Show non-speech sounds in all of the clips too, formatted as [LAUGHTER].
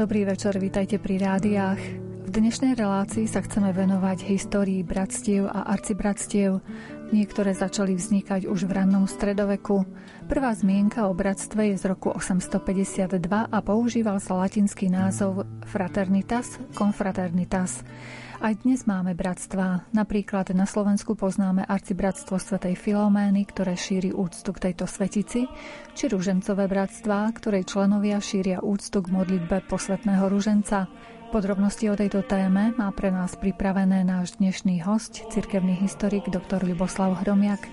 Dobrý večer, vítajte pri rádiách. V dnešnej relácii sa chceme venovať histórii bratstiev a arcibratstiev. Niektoré začali vznikať už v rannom stredoveku. Prvá zmienka o bratstve je z roku 852 a používal sa latinský názov fraternitas confraternitas. Aj dnes máme bratstva. Napríklad na Slovensku poznáme arcibratstvo svätej Filomény, ktoré šíri úctu k tejto svetici, či ružencové bratstva, ktorej členovia šíria úctu k modlitbe posvetného ruženca. Podrobnosti o tejto téme má pre nás pripravené náš dnešný host, cirkevný historik dr. Luboslav Hromiak.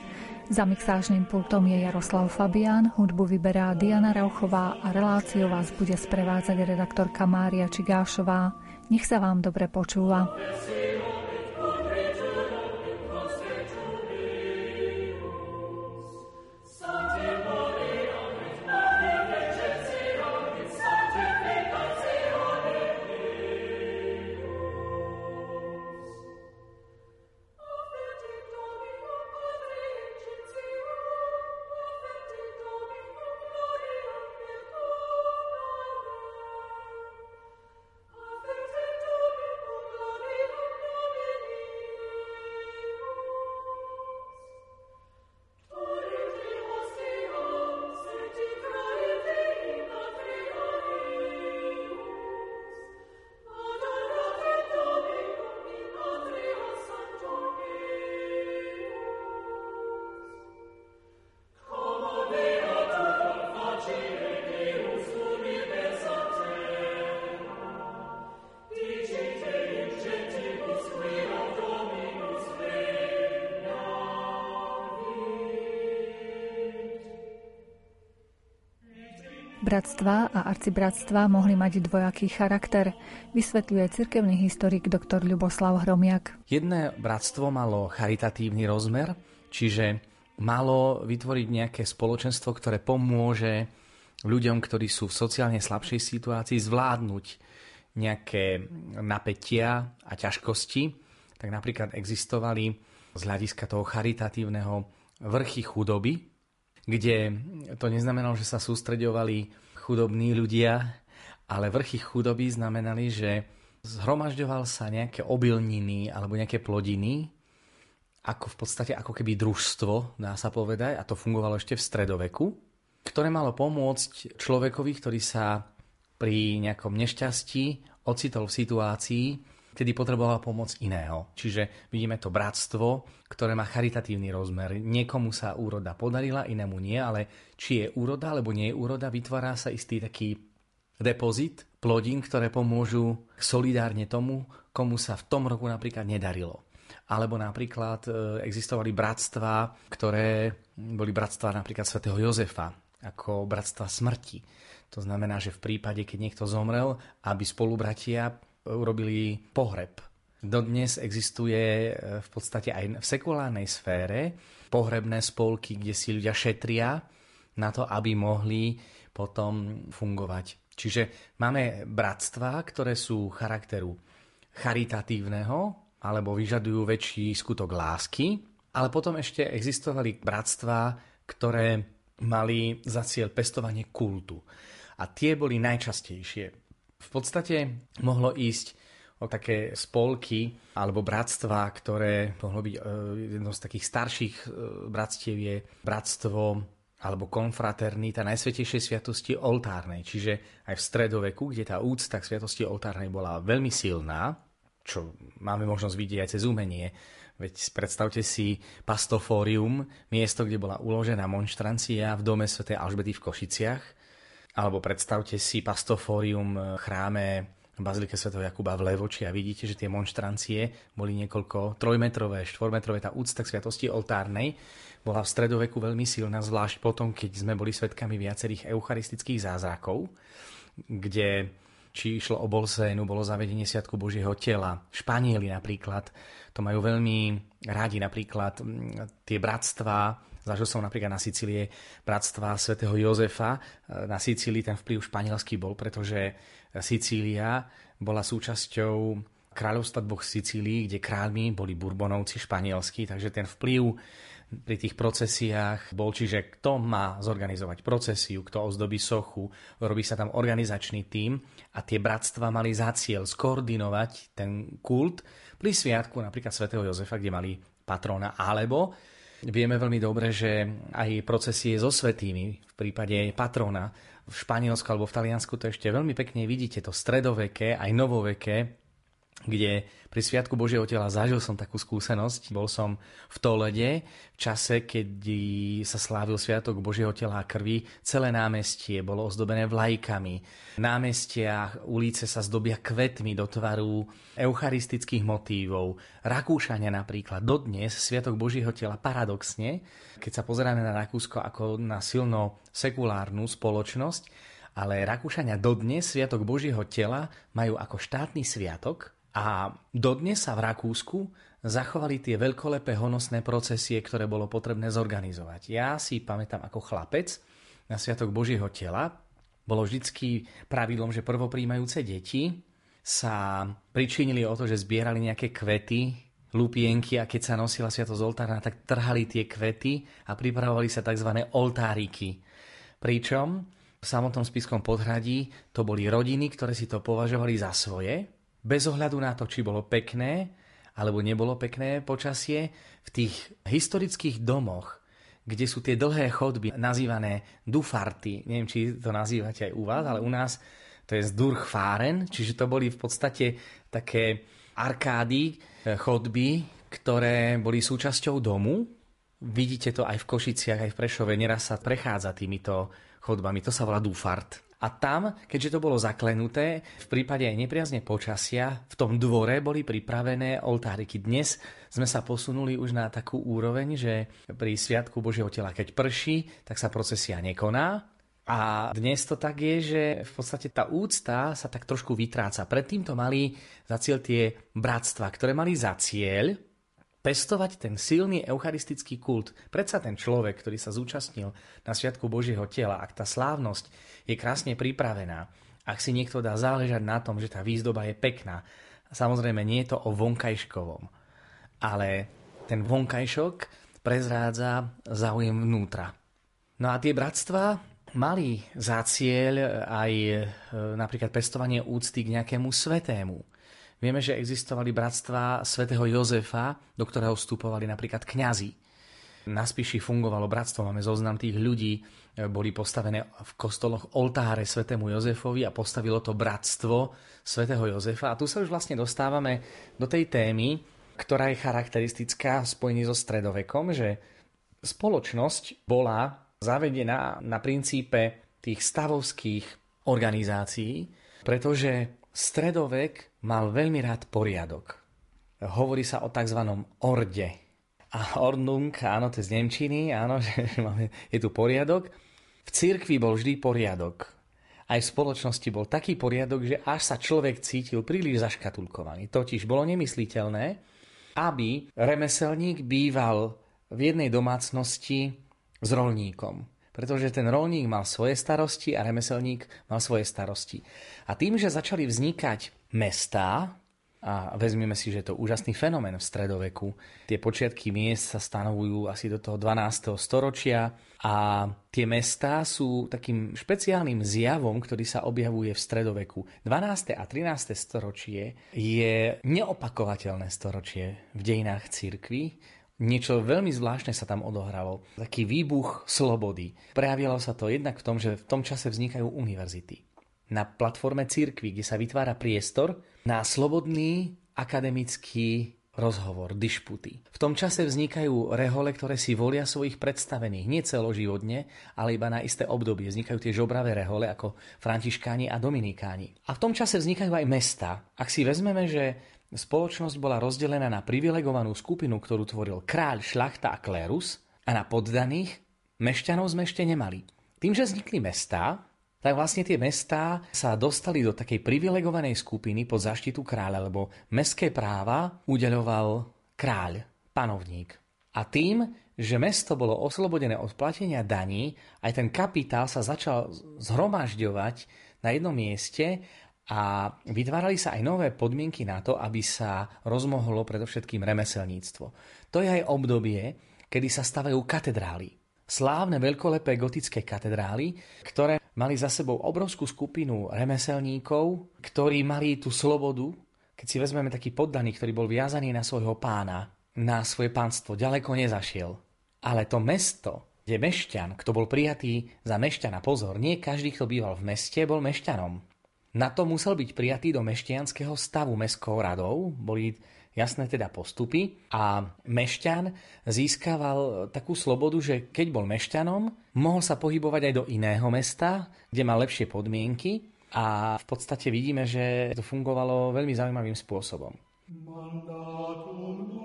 Za mixážnym pultom je Jaroslav Fabián, hudbu vyberá Diana Rauchová a reláciu vás bude sprevádzať redaktorka Mária Čigášová. Nech sa vám dobre počúva. Bratstva a arcibratstva mohli mať dvojaký charakter, vysvetľuje cirkevný historik dr. Ľuboslav Hromiak. Jedné bratstvo malo charitatívny rozmer, čiže malo vytvoriť nejaké spoločenstvo, ktoré pomôže ľuďom, ktorí sú v sociálne slabšej situácii, zvládnuť nejaké napätia a ťažkosti. Tak napríklad existovali z hľadiska toho charitatívneho vrchy chudoby, kde to neznamenalo, že sa sústreďovali chudobní ľudia, ale vrchy chudoby znamenali, že zhromažďoval sa nejaké obilniny alebo nejaké plodiny, ako v podstate ako keby družstvo, dá sa povedať, a to fungovalo ešte v stredoveku, ktoré malo pomôcť človekovi, ktorý sa pri nejakom nešťastí ocitol v situácii, kedy potreboval pomoc iného. Čiže vidíme to bratstvo, ktoré má charitatívny rozmer. Niekomu sa úroda podarila, inému nie, ale či je úroda alebo nie je úroda, vytvára sa istý taký depozit plodín, ktoré pomôžu solidárne tomu, komu sa v tom roku napríklad nedarilo. Alebo napríklad e, existovali bratstva, ktoré boli bratstva napríklad svätého Jozefa, ako bratstva smrti. To znamená, že v prípade, keď niekto zomrel, aby spolubratia urobili pohreb. Dodnes existuje e, v podstate aj v sekulárnej sfére pohrebné spolky, kde si ľudia šetria na to, aby mohli potom fungovať. Čiže máme bratstva, ktoré sú charakteru charitatívneho alebo vyžadujú väčší skutok lásky, ale potom ešte existovali bratstva, ktoré mali za cieľ pestovanie kultu. A tie boli najčastejšie. V podstate mohlo ísť o také spolky alebo bratstva, ktoré mohlo byť e, jedno z takých starších e, bratstiev je bratstvo alebo konfraternita Najsvetejšej sviatosti oltárnej. Čiže aj v stredoveku, kde tá úcta k sviatosti oltárnej bola veľmi silná, čo máme možnosť vidieť aj cez umenie. Veď predstavte si pastofórium, miesto, kde bola uložená monštrancia v dome Sv. Alžbety v Košiciach, alebo predstavte si pastofórium v chráme Bazilike Sv. Jakuba v Levoči a vidíte, že tie monštrancie boli niekoľko trojmetrové, štvormetrové. Tá úcta k sviatosti oltárnej bola v stredoveku veľmi silná, zvlášť potom, keď sme boli svetkami viacerých eucharistických zázrakov, kde či išlo o Bolsénu, bolo zavedenie Sviatku Božieho tela. Španieli napríklad to majú veľmi rádi, napríklad tie bratstva, Zažil som napríklad na Sicílie bratstva svätého Jozefa. Na Sicílii ten vplyv španielský bol, pretože Sicília bola súčasťou kráľovstva dvoch Sicílií, kde kráľmi boli Burbonovci španielskí, takže ten vplyv pri tých procesiách bol, čiže kto má zorganizovať procesiu, kto ozdobí sochu, robí sa tam organizačný tím a tie bratstva mali za cieľ skoordinovať ten kult pri sviatku napríklad svätého Jozefa, kde mali patrona, alebo vieme veľmi dobre, že aj procesie so svetými v prípade patrona v Španielsku alebo v Taliansku to ešte veľmi pekne vidíte, to stredoveké, aj novoveké kde pri Sviatku Božieho tela zažil som takú skúsenosť. Bol som v Tolede v čase, keď sa slávil Sviatok Božieho tela a krvi. Celé námestie bolo ozdobené vlajkami. Námestia, ulice sa zdobia kvetmi do tvaru eucharistických motívov. Rakúšania napríklad. Dodnes Sviatok Božieho tela paradoxne, keď sa pozeráme na Rakúsko ako na silno sekulárnu spoločnosť, ale Rakúšania dodnes Sviatok Božieho tela majú ako štátny sviatok a dodnes sa v Rakúsku zachovali tie veľkolepé honosné procesie, ktoré bolo potrebné zorganizovať. Ja si pamätám ako chlapec na Sviatok Božieho tela, bolo vždycky pravidlom, že prvopríjmajúce deti sa pričinili o to, že zbierali nejaké kvety, lupienky a keď sa nosila sviatosť oltárna, tak trhali tie kvety a pripravovali sa tzv. oltáriky. Pričom v samotnom spiskom podhradí to boli rodiny, ktoré si to považovali za svoje bez ohľadu na to, či bolo pekné alebo nebolo pekné počasie, v tých historických domoch, kde sú tie dlhé chodby nazývané dufarty, neviem, či to nazývate aj u vás, ale u nás to je zdurchfáren, čiže to boli v podstate také arkády, e, chodby, ktoré boli súčasťou domu. Vidíte to aj v Košiciach, aj v Prešove, neraz sa prechádza týmito chodbami, to sa volá dufart. A tam, keďže to bolo zaklenuté, v prípade aj nepriazne počasia, v tom dvore boli pripravené oltáriky. Dnes sme sa posunuli už na takú úroveň, že pri Sviatku Božieho tela, keď prší, tak sa procesia nekoná. A dnes to tak je, že v podstate tá úcta sa tak trošku vytráca. Predtým to mali za cieľ tie bratstva, ktoré mali za cieľ pestovať ten silný eucharistický kult. Predsa ten človek, ktorý sa zúčastnil na Sviatku Božieho tela, ak tá slávnosť je krásne pripravená, ak si niekto dá záležať na tom, že tá výzdoba je pekná, samozrejme nie je to o vonkajškovom, ale ten vonkajšok prezrádza záujem vnútra. No a tie bratstva mali za cieľ aj e, napríklad pestovanie úcty k nejakému svetému Vieme, že existovali bratstva svätého Jozefa, do ktorého vstupovali napríklad kňazi. Na Spiši fungovalo bratstvo, máme zoznam tých ľudí, boli postavené v kostoloch oltáre svätému Jozefovi a postavilo to bratstvo svätého Jozefa. A tu sa už vlastne dostávame do tej témy, ktorá je charakteristická v spojení so stredovekom, že spoločnosť bola zavedená na princípe tých stavovských organizácií, pretože stredovek mal veľmi rád poriadok. Hovorí sa o tzv. orde. A ordnung, áno, to je z Nemčiny, áno, [LAUGHS] že máme, je tu poriadok. V cirkvi bol vždy poriadok. Aj v spoločnosti bol taký poriadok, že až sa človek cítil príliš zaškatulkovaný. Totiž bolo nemysliteľné, aby remeselník býval v jednej domácnosti s rolníkom pretože ten rolník mal svoje starosti a remeselník mal svoje starosti. A tým, že začali vznikať mestá, a vezmeme si, že je to úžasný fenomén v stredoveku. Tie počiatky miest sa stanovujú asi do toho 12. storočia a tie mestá sú takým špeciálnym zjavom, ktorý sa objavuje v stredoveku. 12. a 13. storočie je neopakovateľné storočie v dejinách cirkvi, Niečo veľmi zvláštne sa tam odohralo. Taký výbuch slobody. Prejavilo sa to jednak v tom, že v tom čase vznikajú univerzity. Na platforme církvy, kde sa vytvára priestor na slobodný akademický rozhovor, dišputy. V tom čase vznikajú rehole, ktoré si volia svojich predstavených, nie celoživotne, ale iba na isté obdobie. Vznikajú tie žobravé rehole ako františkáni a dominikáni. A v tom čase vznikajú aj mesta. Ak si vezmeme, že Spoločnosť bola rozdelená na privilegovanú skupinu, ktorú tvoril kráľ, šlachta a klérus a na poddaných mešťanov sme ešte nemali. Tým, že vznikli mestá, tak vlastne tie mestá sa dostali do takej privilegovanej skupiny pod zaštitu kráľa, lebo mestské práva udeľoval kráľ, panovník. A tým, že mesto bolo oslobodené od platenia daní, aj ten kapitál sa začal zhromažďovať na jednom mieste a vytvárali sa aj nové podmienky na to, aby sa rozmohlo predovšetkým remeselníctvo. To je aj obdobie, kedy sa stavajú katedrály. Slávne veľkolepé gotické katedrály, ktoré mali za sebou obrovskú skupinu remeselníkov, ktorí mali tú slobodu, keď si vezmeme taký poddaný, ktorý bol viazaný na svojho pána, na svoje pánstvo, ďaleko nezašiel. Ale to mesto, kde mešťan, kto bol prijatý za mešťana, pozor, nie každý, kto býval v meste, bol mešťanom. Na to musel byť prijatý do mešťanského stavu mestskou radou, boli jasné teda postupy a mešťan získaval takú slobodu, že keď bol mešťanom, mohol sa pohybovať aj do iného mesta, kde mal lepšie podmienky a v podstate vidíme, že to fungovalo veľmi zaujímavým spôsobom. Mandatum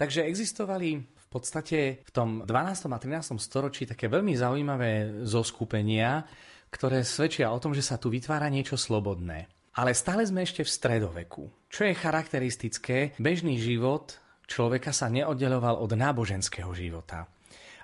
Takže existovali v podstate v tom 12. a 13. storočí také veľmi zaujímavé zoskupenia, ktoré svedčia o tom, že sa tu vytvára niečo slobodné. Ale stále sme ešte v stredoveku. Čo je charakteristické, bežný život človeka sa neoddeloval od náboženského života.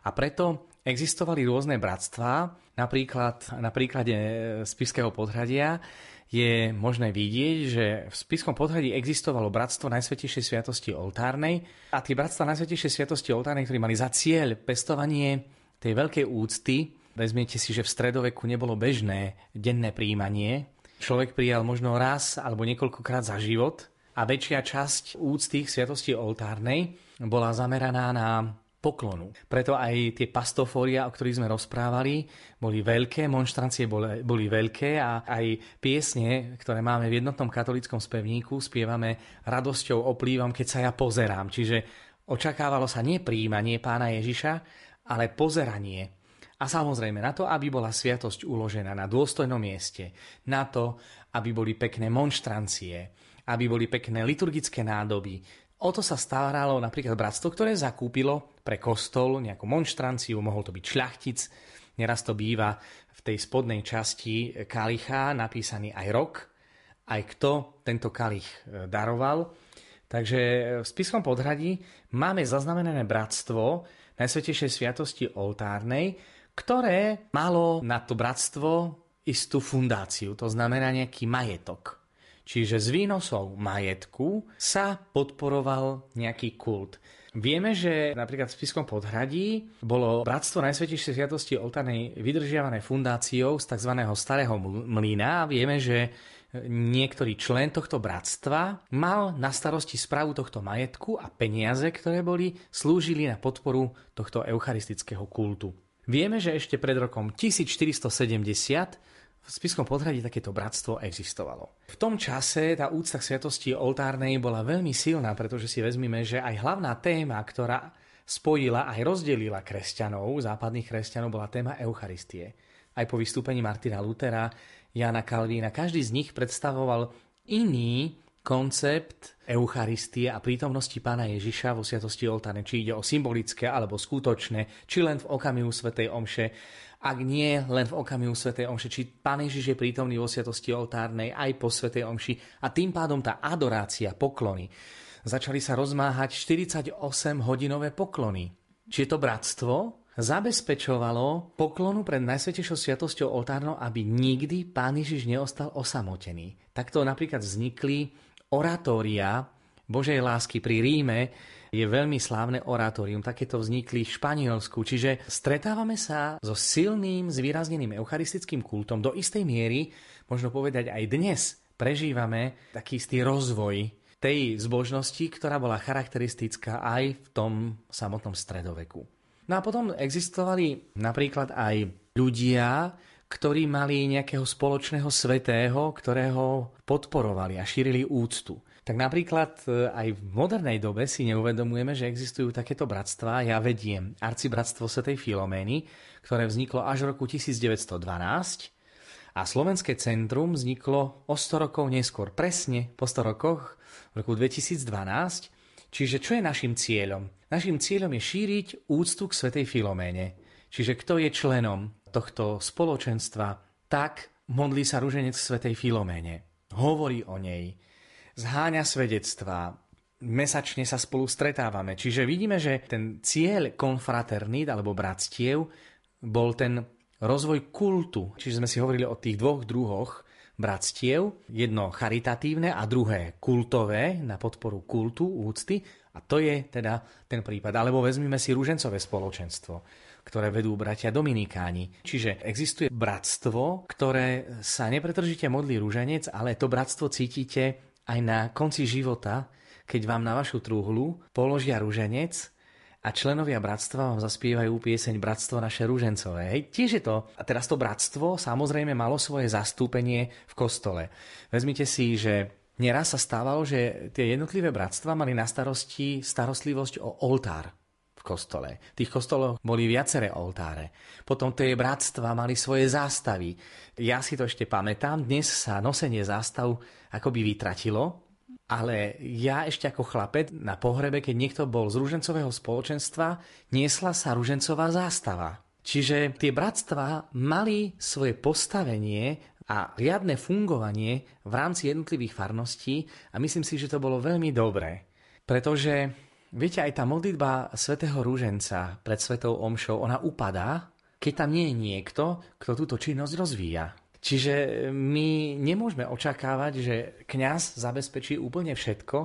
A preto existovali rôzne bratstvá, napríklad na príklade Spiského podhradia, je možné vidieť, že v Spiskom podhradí existovalo bratstvo Najsvetejšej sviatosti oltárnej a tie bratstva Najsvetejšej sviatosti oltárnej, ktorí mali za cieľ pestovanie tej veľkej úcty, vezmiete si, že v stredoveku nebolo bežné denné príjmanie, človek prijal možno raz alebo niekoľkokrát za život a väčšia časť úcty sviatosti oltárnej bola zameraná na poklonu. Preto aj tie pastofória, o ktorých sme rozprávali, boli veľké, monštrancie boli, boli veľké a aj piesne, ktoré máme v jednotnom katolickom spevníku, spievame radosťou oplývam, keď sa ja pozerám. Čiže očakávalo sa nie príjmanie pána Ježiša, ale pozeranie. A samozrejme na to, aby bola sviatosť uložená na dôstojnom mieste, na to, aby boli pekné monštrancie, aby boli pekné liturgické nádoby, O to sa staralo napríklad bratstvo, ktoré zakúpilo pre kostol nejakú monštranciu, mohol to byť šľachtic, neraz to býva v tej spodnej časti kalicha napísaný aj rok, aj kto tento kalich e, daroval. Takže v Spiskom podhradí máme zaznamenané bratstvo Najsvetejšej sviatosti oltárnej, ktoré malo na to bratstvo istú fundáciu, to znamená nejaký majetok. Čiže z výnosov majetku sa podporoval nejaký kult. Vieme, že napríklad v Spiskom podhradí bolo Bratstvo Najsvetejšej sviatosti oltárnej vydržiavané fundáciou z tzv. starého mlína. Vieme, že niektorý člen tohto bratstva mal na starosti správu tohto majetku a peniaze, ktoré boli, slúžili na podporu tohto eucharistického kultu. Vieme, že ešte pred rokom 1470 v Spiskom podhradí takéto bratstvo existovalo. V tom čase tá úcta k sviatosti oltárnej bola veľmi silná, pretože si vezmime, že aj hlavná téma, ktorá spojila aj rozdelila kresťanov, západných kresťanov, bola téma Eucharistie. Aj po vystúpení Martina Lutera, Jana Kalvína, každý z nich predstavoval iný koncept Eucharistie a prítomnosti Pána Ježiša vo Sviatosti oltárnej, či ide o symbolické alebo skutočné, či len v okamihu Svetej Omše ak nie len v okamihu Svetej Omše, či Pán Ježiš je prítomný vo Sviatosti oltárnej aj po Svetej Omši a tým pádom tá adorácia, poklony. Začali sa rozmáhať 48 hodinové poklony. Čiže to bratstvo zabezpečovalo poklonu pred Najsvetejšou sviatosťou oltárnou, aby nikdy Pán Ježiš neostal osamotený. Takto napríklad vznikli oratória Božej lásky pri Ríme, je veľmi slávne oratórium. Takéto vznikli v Španielsku. Čiže stretávame sa so silným, zvýrazneným eucharistickým kultom. Do istej miery, možno povedať aj dnes, prežívame taký istý rozvoj tej zbožnosti, ktorá bola charakteristická aj v tom samotnom stredoveku. No a potom existovali napríklad aj ľudia, ktorí mali nejakého spoločného svetého, ktorého podporovali a šírili úctu. Tak napríklad e, aj v modernej dobe si neuvedomujeme, že existujú takéto bratstva. Ja vediem arcibratstvo Svetej Filomény, ktoré vzniklo až v roku 1912 a Slovenské centrum vzniklo o 100 rokov neskôr, presne po 100 rokoch, v roku 2012. Čiže čo je našim cieľom? Našim cieľom je šíriť úctu k Svetej Filoméne. Čiže kto je členom tohto spoločenstva, tak modlí sa ruženec Svetej Filoméne. Hovorí o nej, zháňa svedectvá, mesačne sa spolu stretávame. Čiže vidíme, že ten cieľ konfraternít alebo bratstiev bol ten rozvoj kultu. Čiže sme si hovorili o tých dvoch druhoch bratstiev. Jedno charitatívne a druhé kultové na podporu kultu, úcty. A to je teda ten prípad. Alebo vezmime si rúžencové spoločenstvo, ktoré vedú bratia Dominikáni. Čiže existuje bratstvo, ktoré sa nepretržite modlí rúženec, ale to bratstvo cítite aj na konci života, keď vám na vašu trúhlu položia rúženec a členovia bratstva vám zaspievajú pieseň Bratstvo naše rúžencové. Hej, tiež je to, a teraz to bratstvo samozrejme malo svoje zastúpenie v kostole. Vezmite si, že Neraz sa stávalo, že tie jednotlivé bratstva mali na starosti starostlivosť o oltár kostole. Tých kostoloch boli viaceré oltáre. Potom tie bratstva mali svoje zástavy. Ja si to ešte pamätám, dnes sa nosenie zástav akoby vytratilo, ale ja ešte ako chlapec na pohrebe, keď niekto bol z ružencového spoločenstva, niesla sa ružencová zástava. Čiže tie bratstva mali svoje postavenie a riadne fungovanie v rámci jednotlivých farností a myslím si, že to bolo veľmi dobré. Pretože, viete, aj tá modlitba svätého rúženca pred svetou omšou, ona upadá, keď tam nie je niekto, kto túto činnosť rozvíja. Čiže my nemôžeme očakávať, že kňaz zabezpečí úplne všetko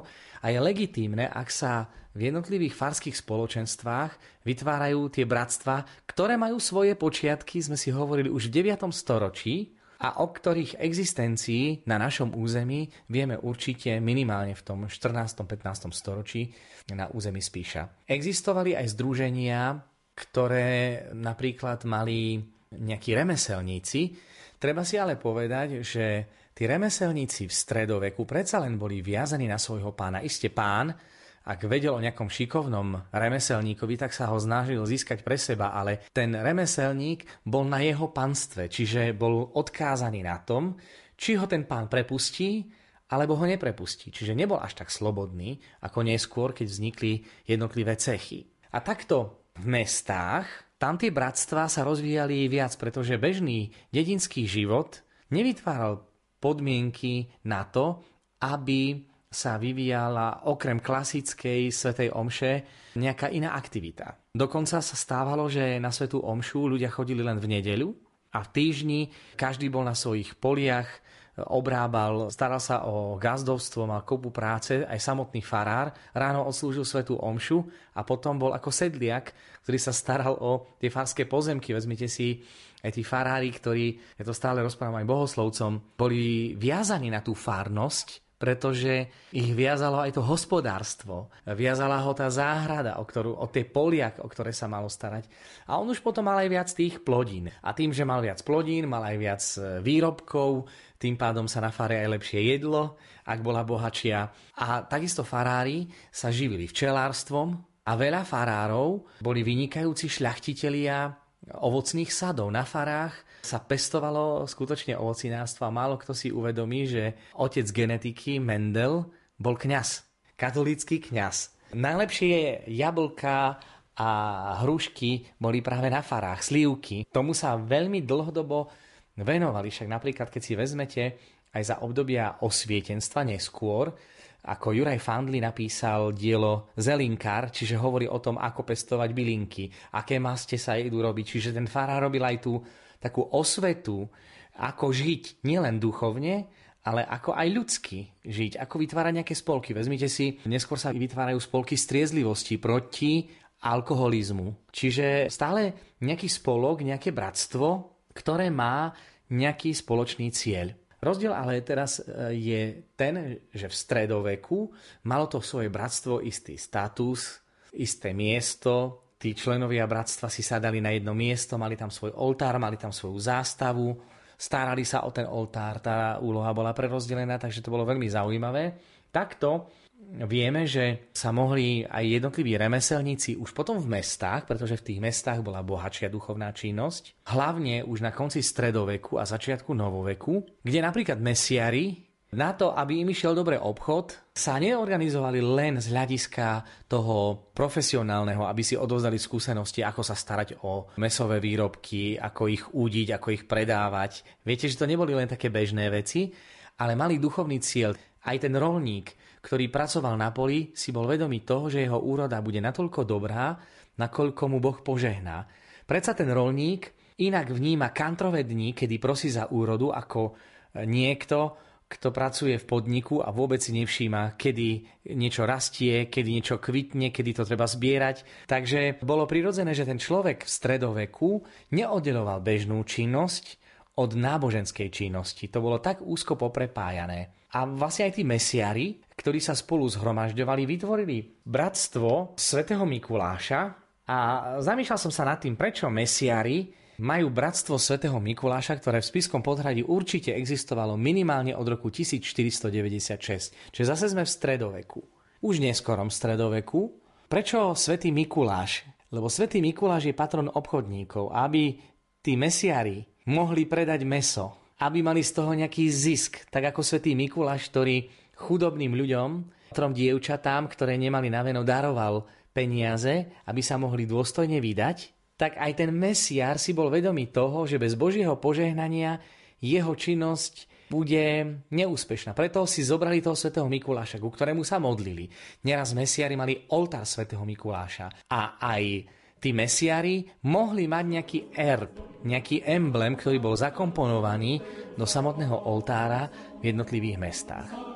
a je legitímne, ak sa v jednotlivých farských spoločenstvách vytvárajú tie bratstva, ktoré majú svoje počiatky, sme si hovorili už v 9. storočí, a o ktorých existencii na našom území vieme určite minimálne v tom 14. 15. storočí na území Spíša. Existovali aj združenia, ktoré napríklad mali nejakí remeselníci, Treba si ale povedať, že tí remeselníci v stredoveku predsa len boli viazaní na svojho pána. Isté pán, ak vedel o nejakom šikovnom remeselníkovi, tak sa ho snažil získať pre seba, ale ten remeselník bol na jeho panstve, čiže bol odkázaný na tom, či ho ten pán prepustí, alebo ho neprepustí. Čiže nebol až tak slobodný, ako neskôr, keď vznikli jednotlivé cechy. A takto v mestách tam tie bratstva sa rozvíjali viac, pretože bežný dedinský život nevytváral podmienky na to, aby sa vyvíjala okrem klasickej svetej omše nejaká iná aktivita. Dokonca sa stávalo, že na svetú omšu ľudia chodili len v nedeľu a v týždni každý bol na svojich poliach, obrábal, staral sa o gazdovstvo, mal kopu práce, aj samotný farár. Ráno odslúžil svetú omšu a potom bol ako sedliak, ktorý sa staral o tie farské pozemky. Vezmite si aj tí farári, ktorí, ja to stále rozprávam aj bohoslovcom, boli viazaní na tú farnosť, pretože ich viazalo aj to hospodárstvo. Viazala ho tá záhrada, o, ktorú, o tie poliak, o ktoré sa malo starať. A on už potom mal aj viac tých plodín. A tým, že mal viac plodín, mal aj viac e, výrobkov, tým pádom sa na fare aj lepšie jedlo, ak bola bohačia. A takisto farári sa živili včelárstvom a veľa farárov boli vynikajúci šľachtitelia ovocných sadov na farách sa pestovalo skutočne ovocinárstvo a málo kto si uvedomí, že otec genetiky Mendel bol kňaz, katolícky kňaz. Najlepšie je jablka a hrušky boli práve na farách, slívky. Tomu sa veľmi dlhodobo venovali, však napríklad keď si vezmete aj za obdobia osvietenstva neskôr, ako Juraj Fandli napísal dielo Zelinkár, čiže hovorí o tom, ako pestovať bylinky, aké maste sa idú robiť. Čiže ten farár robil aj tú takú osvetu, ako žiť nielen duchovne, ale ako aj ľudsky žiť, ako vytvárať nejaké spolky. Vezmite si, neskôr sa vytvárajú spolky striezlivosti proti alkoholizmu. Čiže stále nejaký spolok, nejaké bratstvo, ktoré má nejaký spoločný cieľ. Rozdiel ale teraz e, je ten, že v stredoveku malo to svoje bratstvo istý status, isté miesto, tí členovia bratstva si sadali na jedno miesto, mali tam svoj oltár, mali tam svoju zástavu, starali sa o ten oltár, tá úloha bola prerozdelená, takže to bolo veľmi zaujímavé. Takto vieme, že sa mohli aj jednotliví remeselníci už potom v mestách, pretože v tých mestách bola bohatšia duchovná činnosť, hlavne už na konci stredoveku a začiatku novoveku, kde napríklad mesiari na to, aby im išiel dobre obchod, sa neorganizovali len z hľadiska toho profesionálneho, aby si odovzdali skúsenosti, ako sa starať o mesové výrobky, ako ich údiť, ako ich predávať. Viete, že to neboli len také bežné veci, ale mali duchovný cieľ. Aj ten rolník, ktorý pracoval na poli, si bol vedomý toho, že jeho úroda bude natoľko dobrá, nakoľko mu Boh požehná. Predsa ten rolník inak vníma kantrové dni, kedy prosí za úrodu, ako niekto, kto pracuje v podniku a vôbec si nevšíma, kedy niečo rastie, kedy niečo kvitne, kedy to treba zbierať. Takže bolo prirodzené, že ten človek v stredoveku neoddeloval bežnú činnosť od náboženskej činnosti. To bolo tak úzko poprepájané. A vlastne aj tí mesiari, ktorí sa spolu zhromažďovali, vytvorili bratstvo svätého Mikuláša a zamýšľal som sa nad tým, prečo mesiari majú bratstvo svätého Mikuláša, ktoré v spiskom podhradí určite existovalo minimálne od roku 1496. Čiže zase sme v stredoveku. Už neskorom stredoveku. Prečo svätý Mikuláš? Lebo svätý Mikuláš je patron obchodníkov. Aby tí mesiari mohli predať meso, aby mali z toho nejaký zisk, tak ako svätý Mikuláš, ktorý chudobným ľuďom, trom dievčatám, ktoré nemali na veno, daroval peniaze, aby sa mohli dôstojne vydať, tak aj ten mesiar si bol vedomý toho, že bez Božieho požehnania jeho činnosť bude neúspešná. Preto si zobrali toho svätého Mikuláša, ku ktorému sa modlili. Neraz mesiari mali oltár svätého Mikuláša. A aj tí mesiari mohli mať nejaký erb, nejaký emblem, ktorý bol zakomponovaný do samotného oltára v jednotlivých mestách.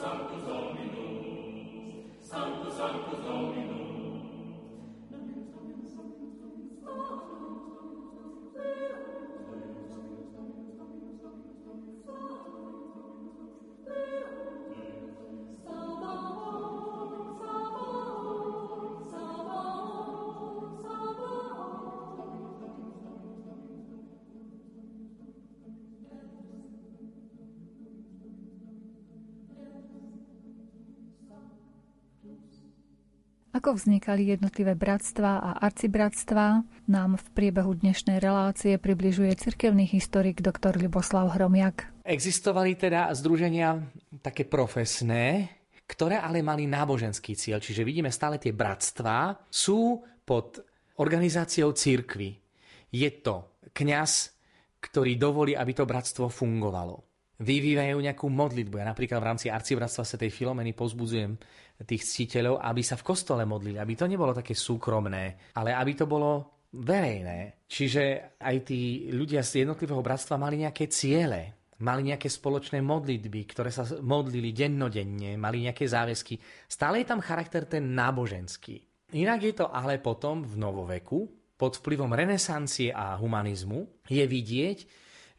Sanctus Ako vznikali jednotlivé bratstva a arcibratstva, nám v priebehu dnešnej relácie približuje cirkevný historik dr. Liboslav Hromiak. Existovali teda združenia také profesné, ktoré ale mali náboženský cieľ. Čiže vidíme stále tie bratstvá, sú pod organizáciou církvy. Je to kňaz, ktorý dovolí, aby to bratstvo fungovalo vyvíjajú nejakú modlitbu. Ja napríklad v rámci arcibratstva Sv. Filomeny pozbudzujem tých ctiteľov, aby sa v kostole modlili, aby to nebolo také súkromné, ale aby to bolo verejné. Čiže aj tí ľudia z jednotlivého bratstva mali nejaké ciele, mali nejaké spoločné modlitby, ktoré sa modlili dennodenne, mali nejaké záväzky. Stále je tam charakter ten náboženský. Inak je to ale potom v novoveku, pod vplyvom renesancie a humanizmu, je vidieť,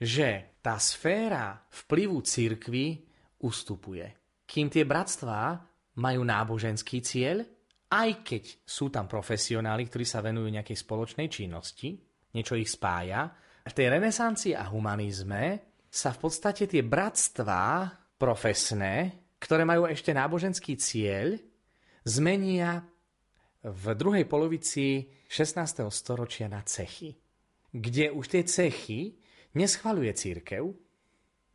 že tá sféra vplyvu cirkvy ustupuje. Kým tie bratstvá majú náboženský cieľ, aj keď sú tam profesionáli, ktorí sa venujú nejakej spoločnej činnosti, niečo ich spája, v tej renesancii a humanizme sa v podstate tie bratstvá profesné, ktoré majú ešte náboženský cieľ, zmenia v druhej polovici 16. storočia na cechy, kde už tie cechy neschvaluje církev,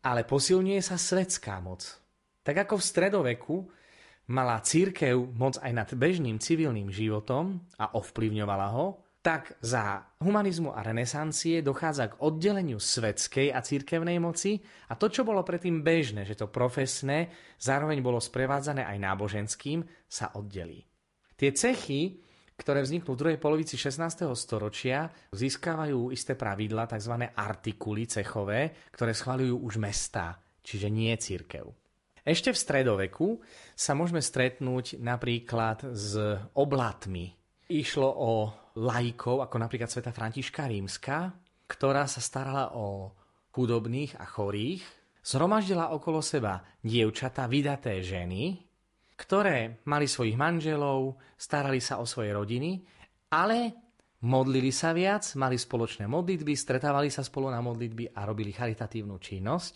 ale posilňuje sa svetská moc. Tak ako v stredoveku mala církev moc aj nad bežným civilným životom a ovplyvňovala ho, tak za humanizmu a renesancie dochádza k oddeleniu svetskej a církevnej moci a to, čo bolo predtým bežné, že to profesné zároveň bolo sprevádzané aj náboženským, sa oddelí. Tie cechy ktoré vzniknú v druhej polovici 16. storočia, získavajú isté pravidla, tzv. artikuly cechové, ktoré schvaľujú už mesta, čiže nie církev. Ešte v stredoveku sa môžeme stretnúť napríklad s oblatmi. Išlo o laikov, ako napríklad sveta Františka Rímska, ktorá sa starala o chudobných a chorých, zhromaždila okolo seba dievčata, vydaté ženy, ktoré mali svojich manželov, starali sa o svoje rodiny, ale modlili sa viac, mali spoločné modlitby, stretávali sa spolu na modlitby a robili charitatívnu činnosť.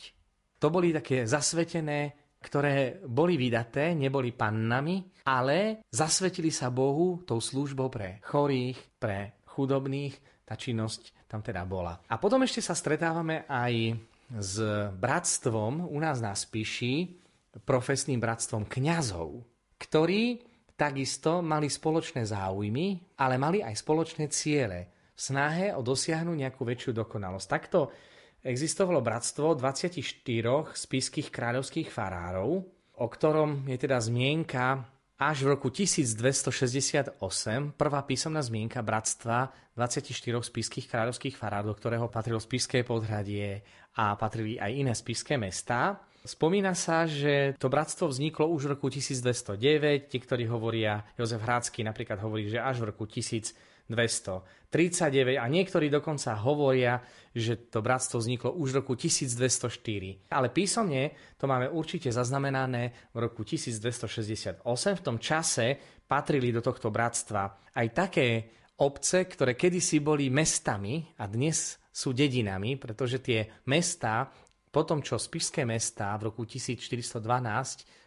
To boli také zasvetené, ktoré boli vydaté, neboli pannami, ale zasvetili sa Bohu tou službou pre chorých, pre chudobných, tá činnosť tam teda bola. A potom ešte sa stretávame aj s bratstvom u nás na Spiši, profesným bratstvom kňazov, ktorí takisto mali spoločné záujmy, ale mali aj spoločné ciele v snahe o dosiahnuť nejakú väčšiu dokonalosť. Takto existovalo bratstvo 24 spiských kráľovských farárov, o ktorom je teda zmienka až v roku 1268, prvá písomná zmienka bratstva 24 spiských kráľovských do ktorého patrilo spiské podhradie a patrili aj iné spiské mestá. Spomína sa, že to bratstvo vzniklo už v roku 1209, tí, ktorí hovoria, Jozef Hrácky napríklad hovorí, že až v roku 1239 a niektorí dokonca hovoria, že to bratstvo vzniklo už v roku 1204. Ale písomne to máme určite zaznamenané v roku 1268. V tom čase patrili do tohto bratstva aj také obce, ktoré kedysi boli mestami a dnes sú dedinami, pretože tie mesta potom, čo spišské mesta v roku 1412,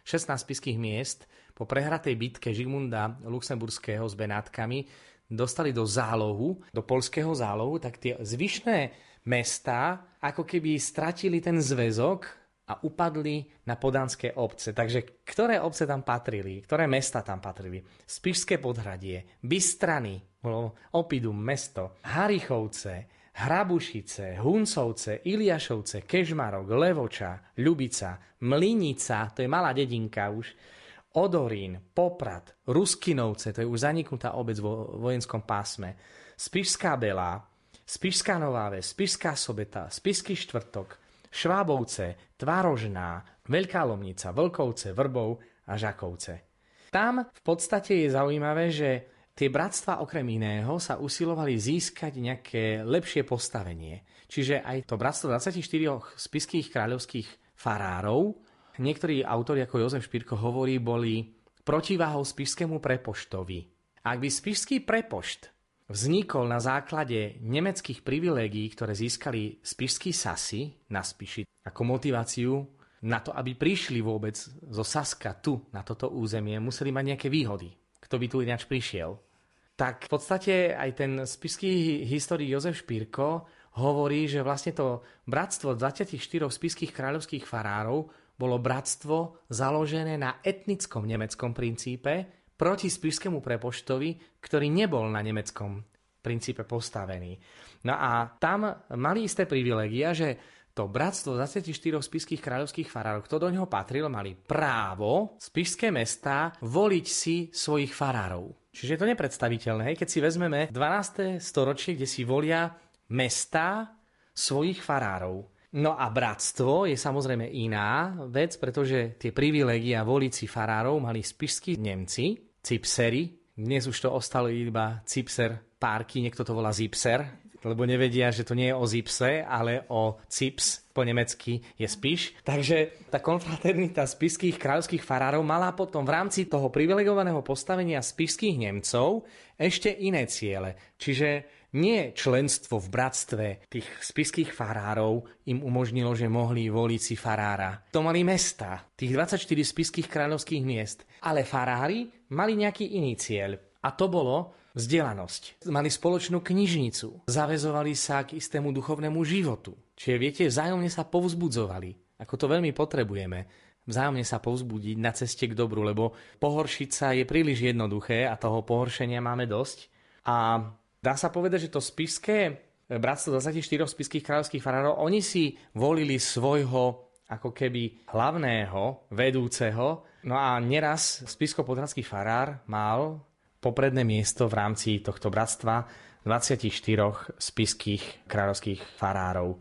16 spiských miest, po prehratej bitke Žigmunda Luxemburského s Benátkami, dostali do zálohu, do polského zálohu, tak tie zvyšné mesta ako keby stratili ten zväzok a upadli na podanské obce. Takže ktoré obce tam patrili, ktoré mesta tam patrili? Spišské podhradie, Bystrany, Opidum, mesto, Harichovce, Hrabušice, Huncovce, Iliašovce, Kežmarok, Levoča, Ľubica, Mlinica, to je malá dedinka už, Odorín, Poprad, Ruskinovce, to je už zaniknutá obec vo vojenskom pásme, Spišská Belá, Spišská Nová Ves, Spišská Sobeta, Spišský štvrtok, Švábovce, Tvárožná, Veľká Lomnica, Vlkovce, Vrbov a Žakovce. Tam v podstate je zaujímavé, že Tie bratstva okrem iného sa usilovali získať nejaké lepšie postavenie. Čiže aj to bratstvo 24 spiských kráľovských farárov, niektorí autori ako Jozef Špírko hovorí, boli protiváhou spišskému prepoštovi. Ak by spišský prepošt vznikol na základe nemeckých privilégií, ktoré získali spišskí sasy na Spiši ako motiváciu Na to, aby prišli vôbec zo Saska tu, na toto územie, museli mať nejaké výhody. Kto by tu ináč prišiel? Tak v podstate aj ten spiský historik Jozef Špírko hovorí, že vlastne to bratstvo 24 spiských kráľovských farárov bolo bratstvo založené na etnickom nemeckom princípe proti spišskému prepoštovi, ktorý nebol na nemeckom princípe postavený. No a tam mali isté privilegia, že to bratstvo 24 spiských kráľovských farárov, kto do neho patril, mali právo spišské mesta voliť si svojich farárov. Čiže je to nepredstaviteľné, keď si vezmeme 12. storočie, kde si volia mesta svojich farárov. No a bratstvo je samozrejme iná vec, pretože tie privilegia voliť si farárov mali spišskí Nemci, cipsery, dnes už to ostalo iba cipser párky, niekto to volá zipser, lebo nevedia, že to nie je o zipse, ale o cips, po nemecky je spiš. Takže tá konfraternita spiských kráľovských farárov mala potom v rámci toho privilegovaného postavenia spišských Nemcov ešte iné ciele. Čiže nie členstvo v bratstve tých spiských farárov im umožnilo, že mohli voliť si farára. To mali mesta, tých 24 spiských kráľovských miest. Ale farári mali nejaký iný cieľ. A to bolo vzdelanosť. Mali spoločnú knižnicu. Zavezovali sa k istému duchovnému životu. Čiže viete, vzájomne sa povzbudzovali. Ako to veľmi potrebujeme vzájomne sa povzbudiť na ceste k dobru, lebo pohoršiť sa je príliš jednoduché a toho pohoršenia máme dosť. A Dá sa povedať, že to spiské eh, bratstvo 24 spiských kráľovských farárov, oni si volili svojho ako keby hlavného, vedúceho. No a neraz spisko-podhradský farár mal popredné miesto v rámci tohto bratstva 24 spiských kráľovských farárov.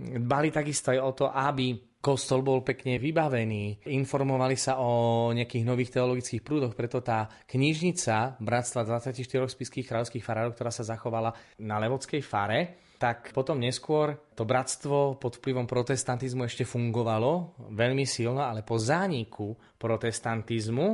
Dbali takisto aj o to, aby Kostol bol pekne vybavený, informovali sa o nejakých nových teologických prúdoch, preto tá knižnica Bratstva 24 spiských kráľovských farárov, ktorá sa zachovala na Levodskej fare, tak potom neskôr to bratstvo pod vplyvom protestantizmu ešte fungovalo veľmi silno, ale po zániku protestantizmu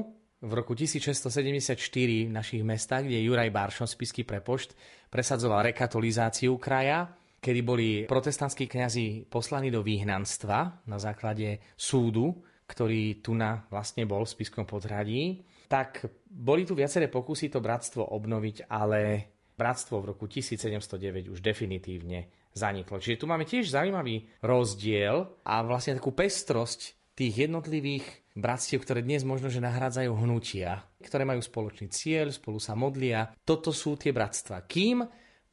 v roku 1674 v našich mestách, kde Juraj Baršon, spisky prepošt, presadzoval rekatolizáciu kraja, kedy boli protestantskí kňazi poslaní do výhnanstva na základe súdu, ktorý tu na vlastne bol v Spiskom podhradí, tak boli tu viaceré pokusy to bratstvo obnoviť, ale bratstvo v roku 1709 už definitívne zaniklo. Čiže tu máme tiež zaujímavý rozdiel a vlastne takú pestrosť tých jednotlivých bratstiev, ktoré dnes možno, že nahrádzajú hnutia, ktoré majú spoločný cieľ, spolu sa modlia. Toto sú tie bratstva. Kým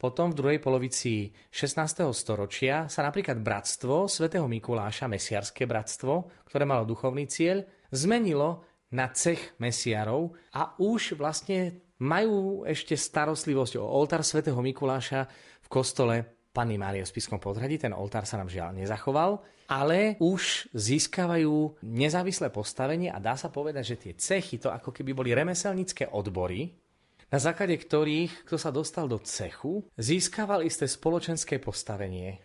potom v druhej polovici 16. storočia sa napríklad bratstvo svätého Mikuláša, mesiarské bratstvo, ktoré malo duchovný cieľ, zmenilo na cech mesiarov a už vlastne majú ešte starostlivosť o oltár svätého Mikuláša v kostole Panny Márie v Spiskom podhradí. Ten oltár sa nám žiaľ nezachoval, ale už získavajú nezávislé postavenie a dá sa povedať, že tie cechy, to ako keby boli remeselnícke odbory, na základe ktorých, kto sa dostal do cechu, získaval isté spoločenské postavenie,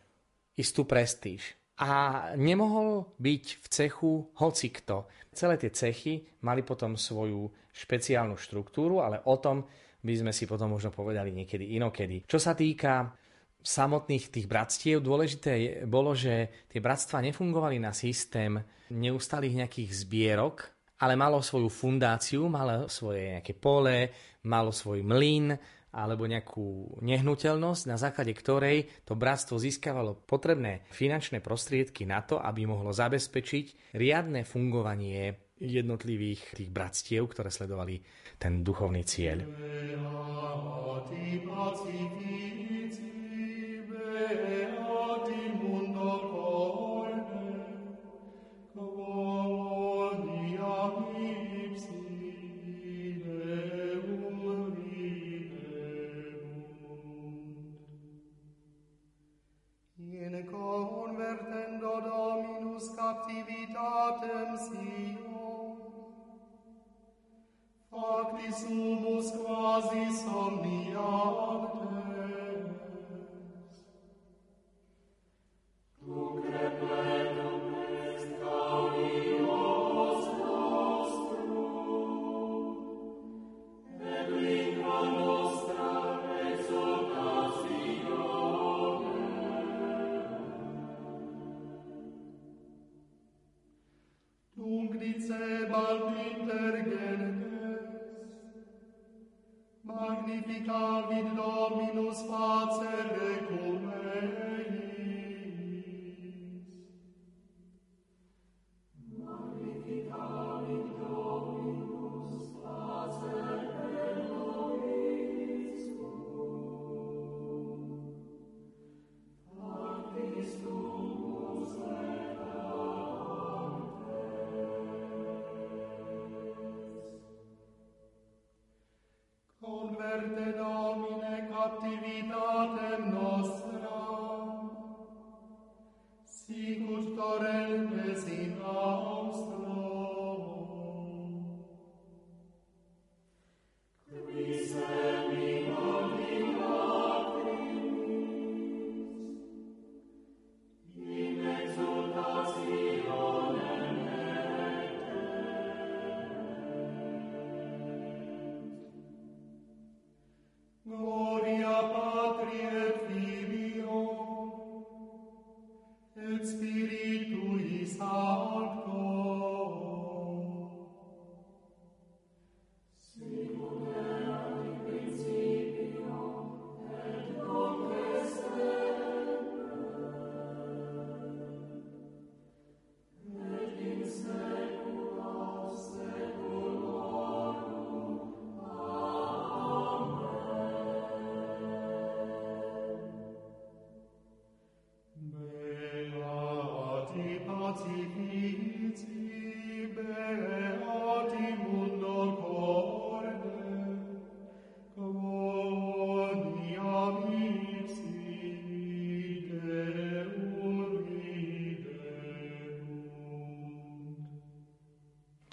istú prestíž. A nemohol byť v cechu hocikto. Celé tie cechy mali potom svoju špeciálnu štruktúru, ale o tom by sme si potom možno povedali niekedy inokedy. Čo sa týka samotných tých bratstiev, dôležité bolo, že tie bratstva nefungovali na systém neustalých nejakých zbierok, ale malo svoju fundáciu, malo svoje nejaké pole, malo svoj mlyn alebo nejakú nehnuteľnosť, na základe ktorej to bratstvo získavalo potrebné finančné prostriedky na to, aby mohlo zabezpečiť riadne fungovanie jednotlivých tých bratstiev, ktoré sledovali ten duchovný cieľ. captivitatem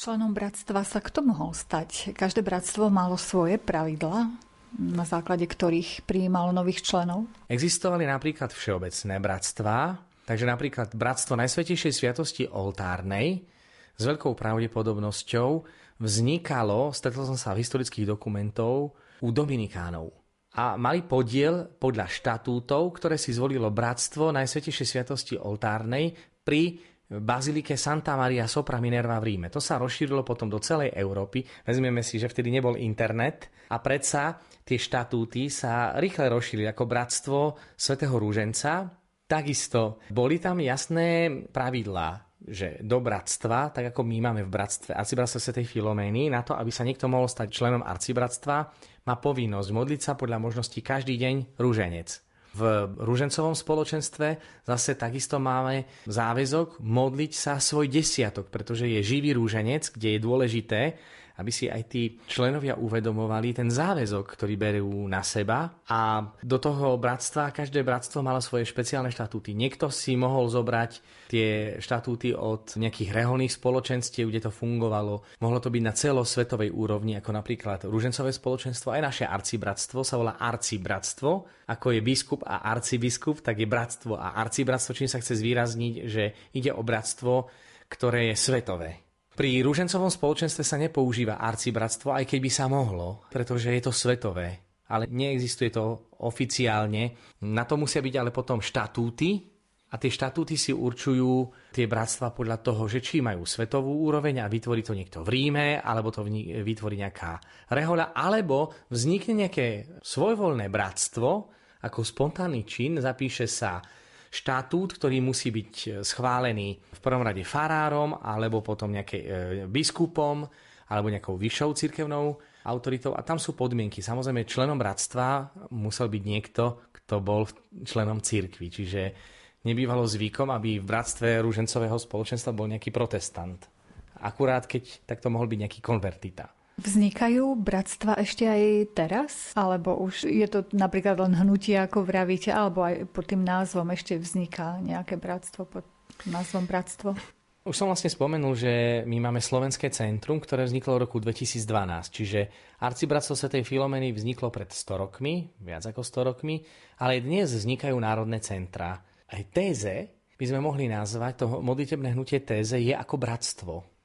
Členom bratstva sa kto mohol stať? Každé bratstvo malo svoje pravidla, na základe ktorých prijímalo nových členov. Existovali napríklad všeobecné bratstvá, takže napríklad Bratstvo Najsvetejšej Sviatosti Oltárnej s veľkou pravdepodobnosťou vznikalo, stretol som sa v historických dokumentov, u Dominikánov. A mali podiel podľa štatútov, ktoré si zvolilo Bratstvo Najsvetejšej Sviatosti Oltárnej pri bazilike Santa Maria Sopra Minerva v Ríme. To sa rozšírilo potom do celej Európy. Vezmeme si, že vtedy nebol internet a predsa tie štatúty sa rýchle rozšírili ako Bratstvo svätého Rúženca. Takisto boli tam jasné pravidlá, že do bratstva, tak ako my máme v bratstve arcibratstva svätej Filomény, na to, aby sa niekto mohol stať členom arcibratstva, má povinnosť modliť sa podľa možností každý deň rúženec. V rúžencovom spoločenstve. Zase takisto máme záväzok modliť sa svoj desiatok, pretože je živý rúženec, kde je dôležité, aby si aj tí členovia uvedomovali ten záväzok, ktorý berú na seba a do toho bratstva, každé bratstvo malo svoje špeciálne štatúty. Niekto si mohol zobrať tie štatúty od nejakých reholných spoločenstiev, kde to fungovalo. Mohlo to byť na celosvetovej úrovni, ako napríklad Rúžencové spoločenstvo, aj naše arcibratstvo sa volá arcibratstvo. Ako je biskup a arcibiskup, tak je bratstvo a arcibratstvo, čím sa chce zvýrazniť, že ide o bratstvo, ktoré je svetové. Pri rúžencovom spoločenstve sa nepoužíva arcibratstvo, aj keď by sa mohlo, pretože je to svetové. Ale neexistuje to oficiálne. Na to musia byť ale potom štatúty, a tie štatúty si určujú tie bratstva podľa toho, že či majú svetovú úroveň a vytvorí to niekto v Ríme, alebo to vytvorí nejaká rehoľa, alebo vznikne nejaké svojvoľné bratstvo, ako spontánny čin, zapíše sa štatút, ktorý musí byť schválený v prvom rade farárom, alebo potom nejakým e, biskupom, alebo nejakou vyššou cirkevnou autoritou. A tam sú podmienky. Samozrejme, členom bratstva musel byť niekto, kto bol členom cirkvi. Čiže nebývalo zvykom, aby v bratstve rúžencového spoločenstva bol nejaký protestant. Akurát keď takto mohol byť nejaký konvertita. Vznikajú bratstva ešte aj teraz? Alebo už je to napríklad len hnutie, ako vravíte, alebo aj pod tým názvom ešte vzniká nejaké bratstvo pod názvom bratstvo? Už som vlastne spomenul, že my máme Slovenské centrum, ktoré vzniklo v roku 2012, čiže Arcibratstvo Svetej Filomeny vzniklo pred 100 rokmi, viac ako 100 rokmi, ale dnes vznikajú národné centra. Aj téze by sme mohli nazvať, to modlitebné hnutie téze je ako bratstvo,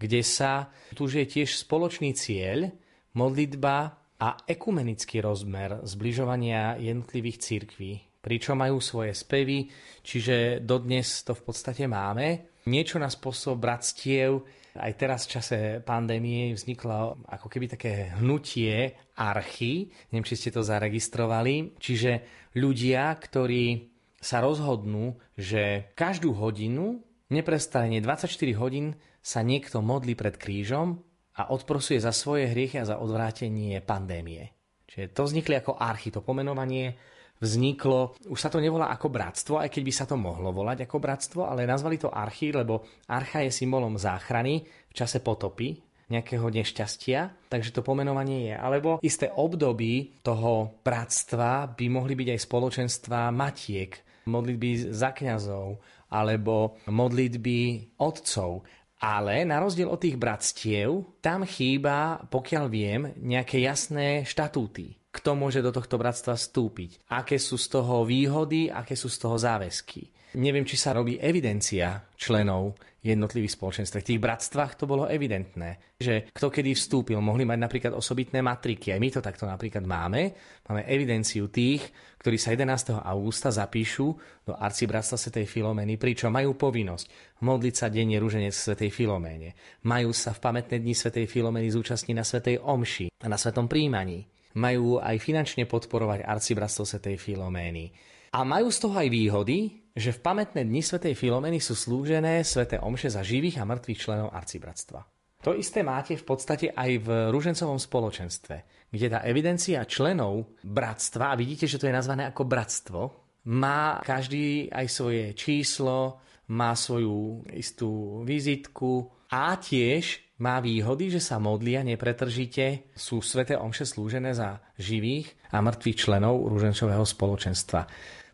kde sa, tu je tiež spoločný cieľ, modlitba a ekumenický rozmer zbližovania jednotlivých církví, pričom majú svoje spevy, čiže dodnes to v podstate máme. Niečo na spôsob bratstiev. Aj teraz v čase pandémie vzniklo ako keby také hnutie archy, neviem, či ste to zaregistrovali, čiže ľudia, ktorí sa rozhodnú, že každú hodinu, neprestane 24 hodín sa niekto modlí pred krížom a odprosuje za svoje hriechy a za odvrátenie pandémie. Čiže to vznikli ako archy, to pomenovanie vzniklo, už sa to nevolá ako bratstvo, aj keď by sa to mohlo volať ako bratstvo, ale nazvali to archy, lebo archa je symbolom záchrany v čase potopy, nejakého nešťastia, takže to pomenovanie je. Alebo isté období toho bratstva by mohli byť aj spoločenstva matiek, modlitby za kňazov, alebo modlitby otcov. Ale na rozdiel od tých bratstiev, tam chýba, pokiaľ viem, nejaké jasné štatúty kto môže do tohto bratstva vstúpiť, aké sú z toho výhody, aké sú z toho záväzky. Neviem, či sa robí evidencia členov jednotlivých spoločenstv. V tých bratstvách to bolo evidentné, že kto kedy vstúpil, mohli mať napríklad osobitné matriky. Aj my to takto napríklad máme. Máme evidenciu tých, ktorí sa 11. augusta zapíšu do arcibratstva Svetej Filomeny, pričom majú povinnosť modliť sa denne rúženec Svetej Filoméne. Majú sa v pamätné dni Svetej Filomeny zúčastniť na Svetej Omši a na Svetom príjmaní majú aj finančne podporovať arcibratstvo Svetej Filomény. A majú z toho aj výhody, že v pamätné dni Svetej Filomény sú slúžené sveté omše za živých a mŕtvych členov arcibratstva. To isté máte v podstate aj v ružencovom spoločenstve, kde tá evidencia členov bratstva, a vidíte, že to je nazvané ako bratstvo, má každý aj svoje číslo, má svoju istú vizitku a tiež má výhody, že sa modlia nepretržite, sú sveté omše slúžené za živých a mŕtvych členov rúženčového spoločenstva.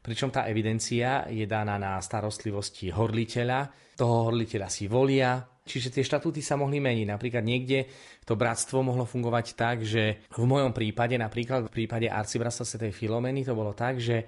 Pričom tá evidencia je daná na starostlivosti horliteľa, toho horliteľa si volia, čiže tie štatúty sa mohli meniť. Napríklad niekde to bratstvo mohlo fungovať tak, že v mojom prípade, napríklad v prípade arcibratstva Sv. Filomeny, to bolo tak, že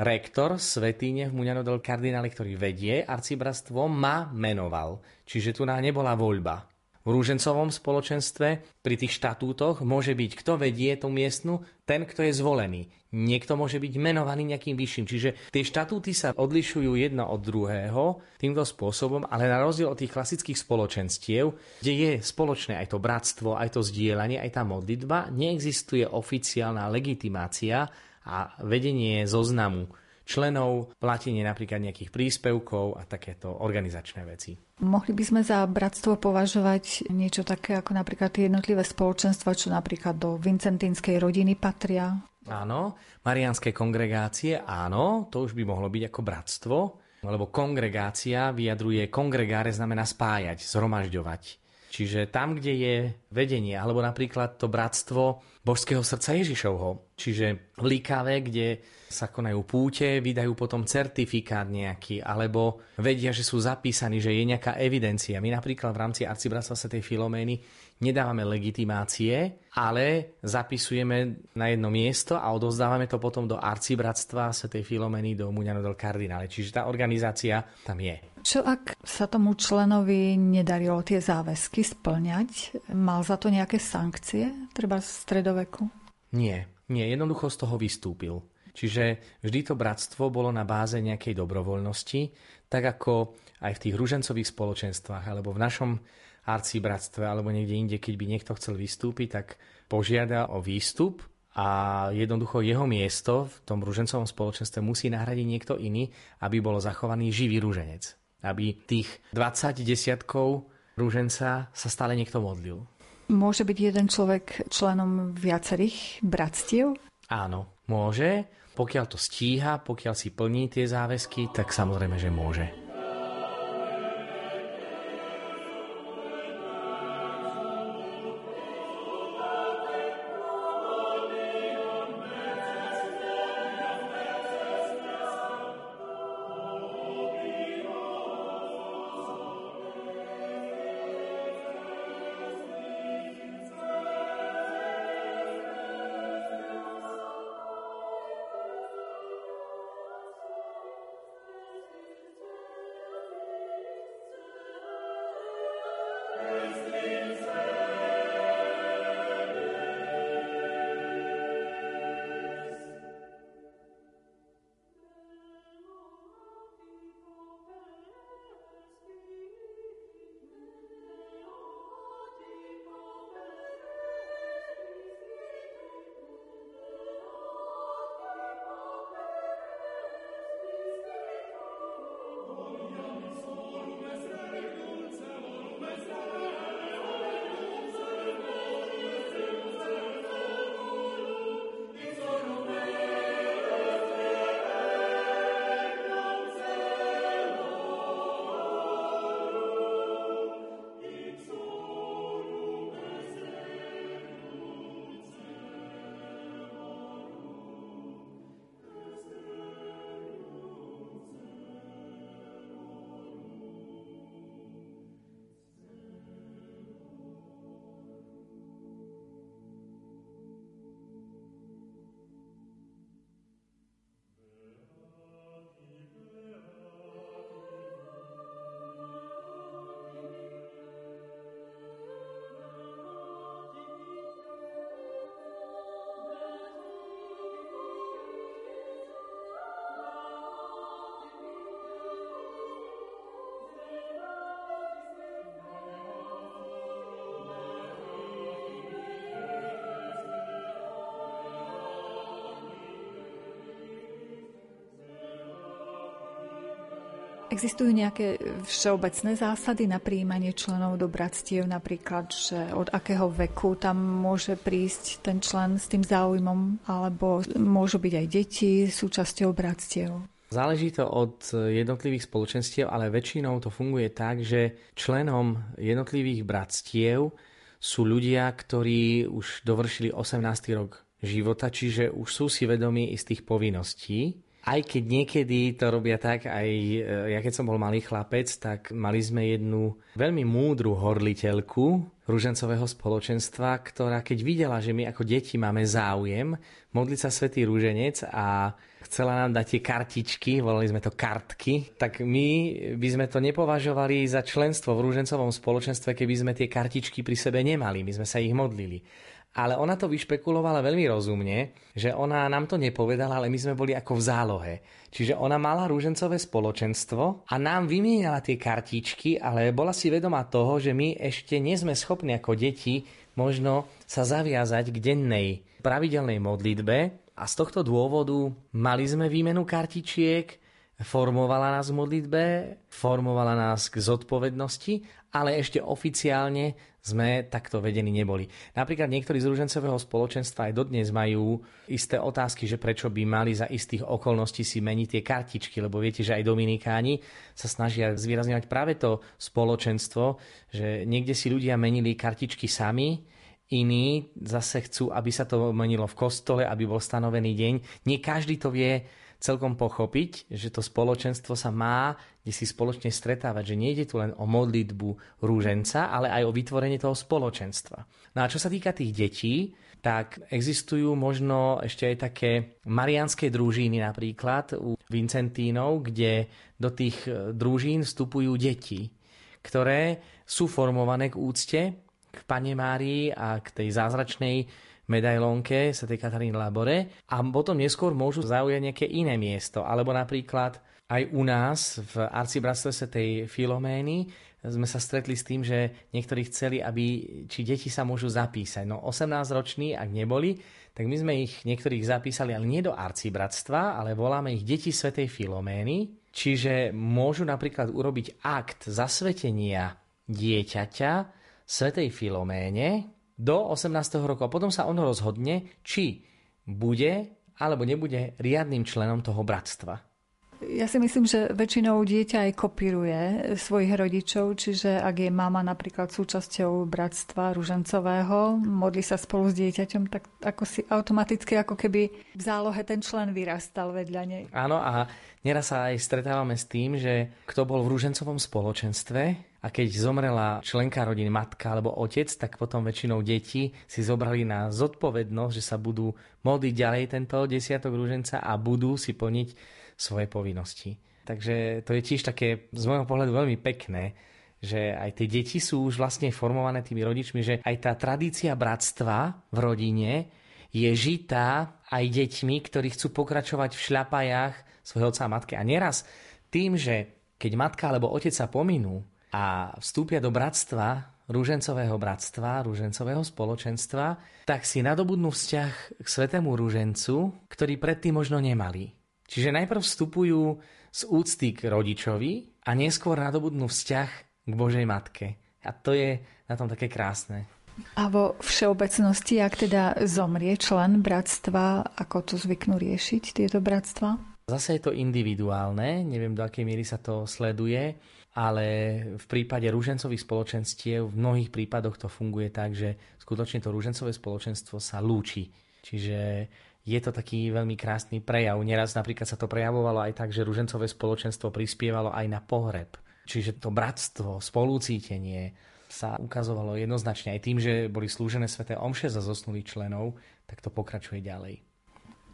rektor Svetýne v Muňano del Kardinále, ktorý vedie arcibratstvo, ma menoval. Čiže tu nebola voľba v rúžencovom spoločenstve pri tých štatútoch môže byť, kto vedie tú miestnu, ten, kto je zvolený. Niekto môže byť menovaný nejakým vyšším. Čiže tie štatúty sa odlišujú jedno od druhého týmto spôsobom, ale na rozdiel od tých klasických spoločenstiev, kde je spoločné aj to bratstvo, aj to zdieľanie, aj tá modlitba, neexistuje oficiálna legitimácia a vedenie zoznamu členov, platenie napríklad nejakých príspevkov a takéto organizačné veci. Mohli by sme za bratstvo považovať niečo také ako napríklad jednotlivé spoločenstva, čo napríklad do vincentínskej rodiny patria? Áno, marianské kongregácie, áno, to už by mohlo byť ako bratstvo, lebo kongregácia vyjadruje kongregáre znamená spájať, zhromažďovať. Čiže tam, kde je vedenie, alebo napríklad to bratstvo božského srdca Ježišovho, čiže v Líkave, kde sa konajú púte, vydajú potom certifikát nejaký, alebo vedia, že sú zapísaní, že je nejaká evidencia. My napríklad v rámci arcibratstva Sv. Filomény nedávame legitimácie, ale zapisujeme na jedno miesto a odovzdávame to potom do arcibratstva Sv. Filomény do Muňano del Cardinale. Čiže tá organizácia tam je. Čo ak sa tomu členovi nedarilo tie záväzky splňať? Mal za to nejaké sankcie, treba z stredoveku? Nie, nie, jednoducho z toho vystúpil. Čiže vždy to bratstvo bolo na báze nejakej dobrovoľnosti, tak ako aj v tých ružencových spoločenstvách alebo v našom arcibratstve alebo niekde inde, keď by niekto chcel vystúpiť, tak požiada o výstup a jednoducho jeho miesto v tom ružencovom spoločenstve musí nahradiť niekto iný, aby bol zachovaný živý ruženec. Aby tých 20 desiatkov rúženca sa stále niekto modlil. Môže byť jeden človek členom viacerých bratstiev? Áno, môže. Pokiaľ to stíha, pokiaľ si plní tie záväzky, tak samozrejme, že môže. Existujú nejaké všeobecné zásady na príjmanie členov do bratstiev, napríklad, že od akého veku tam môže prísť ten člen s tým záujmom, alebo môžu byť aj deti súčasťou bratstiev? Záleží to od jednotlivých spoločenstiev, ale väčšinou to funguje tak, že členom jednotlivých bratstiev sú ľudia, ktorí už dovršili 18. rok života, čiže už sú si vedomí istých povinností aj keď niekedy to robia tak, aj e, ja keď som bol malý chlapec, tak mali sme jednu veľmi múdru horliteľku rúžencového spoločenstva, ktorá keď videla, že my ako deti máme záujem modliť sa Svetý rúženec a chcela nám dať tie kartičky, volali sme to kartky, tak my by sme to nepovažovali za členstvo v rúžencovom spoločenstve, keby sme tie kartičky pri sebe nemali, my sme sa ich modlili ale ona to vyšpekulovala veľmi rozumne, že ona nám to nepovedala, ale my sme boli ako v zálohe. Čiže ona mala rúžencové spoločenstvo a nám vymieniala tie kartičky, ale bola si vedomá toho, že my ešte nie sme schopní ako deti možno sa zaviazať k dennej pravidelnej modlitbe a z tohto dôvodu mali sme výmenu kartičiek, formovala nás v modlitbe, formovala nás k zodpovednosti, ale ešte oficiálne sme takto vedení neboli. Napríklad niektorí z rúžencového spoločenstva aj dodnes majú isté otázky, že prečo by mali za istých okolností si meniť tie kartičky, lebo viete, že aj Dominikáni sa snažia zvýrazňovať práve to spoločenstvo, že niekde si ľudia menili kartičky sami, iní zase chcú, aby sa to menilo v kostole, aby bol stanovený deň. Nie každý to vie celkom pochopiť, že to spoločenstvo sa má kde si spoločne stretávať, že nejde tu len o modlitbu rúženca, ale aj o vytvorenie toho spoločenstva. No a čo sa týka tých detí, tak existujú možno ešte aj také marianské družíny napríklad u Vincentínov, kde do tých e, družín vstupujú deti, ktoré sú formované k úcte k Pane Márii a k tej zázračnej medailónke Sv. Katarín Labore a potom neskôr môžu zaujať nejaké iné miesto. Alebo napríklad aj u nás v arcibratstve tej Filomény sme sa stretli s tým, že niektorí chceli, aby, či deti sa môžu zapísať. No 18-roční, ak neboli, tak my sme ich niektorých zapísali, ale nie do arcibratstva, ale voláme ich deti Svetej Filomény, čiže môžu napríklad urobiť akt zasvetenia dieťaťa Svetej Filoméne, do 18. roku a potom sa ono rozhodne, či bude alebo nebude riadnym členom toho bratstva. Ja si myslím, že väčšinou dieťa aj kopíruje svojich rodičov, čiže ak je mama napríklad súčasťou bratstva ružencového, modlí sa spolu s dieťaťom, tak ako si automaticky, ako keby v zálohe ten člen vyrastal vedľa nej. Áno a neraz sa aj stretávame s tým, že kto bol v ružencovom spoločenstve, a keď zomrela členka rodiny, matka alebo otec, tak potom väčšinou deti si zobrali na zodpovednosť, že sa budú modliť ďalej tento desiatok rúženca a budú si plniť svoje povinnosti. Takže to je tiež také z môjho pohľadu veľmi pekné, že aj tie deti sú už vlastne formované tými rodičmi, že aj tá tradícia bratstva v rodine je žitá aj deťmi, ktorí chcú pokračovať v šľapajách svojho otca a matky. A neraz tým, že keď matka alebo otec sa pominú a vstúpia do bratstva, rúžencového bratstva, rúžencového spoločenstva, tak si nadobudnú vzťah k svetému rúžencu, ktorý predtým možno nemali. Čiže najprv vstupujú z úcty k rodičovi a neskôr nadobudnú vzťah k Božej Matke. A to je na tom také krásne. A vo všeobecnosti, ak teda zomrie člen bratstva, ako to zvyknú riešiť tieto bratstva? Zase je to individuálne, neviem do akej miery sa to sleduje, ale v prípade rúžencových spoločenstiev v mnohých prípadoch to funguje tak, že skutočne to rúžencové spoločenstvo sa lúči. Čiže je to taký veľmi krásny prejav. Neraz napríklad sa to prejavovalo aj tak, že ružencové spoločenstvo prispievalo aj na pohreb. Čiže to bratstvo, spolucítenie sa ukazovalo jednoznačne aj tým, že boli slúžené sveté omše za zosnulých členov, tak to pokračuje ďalej.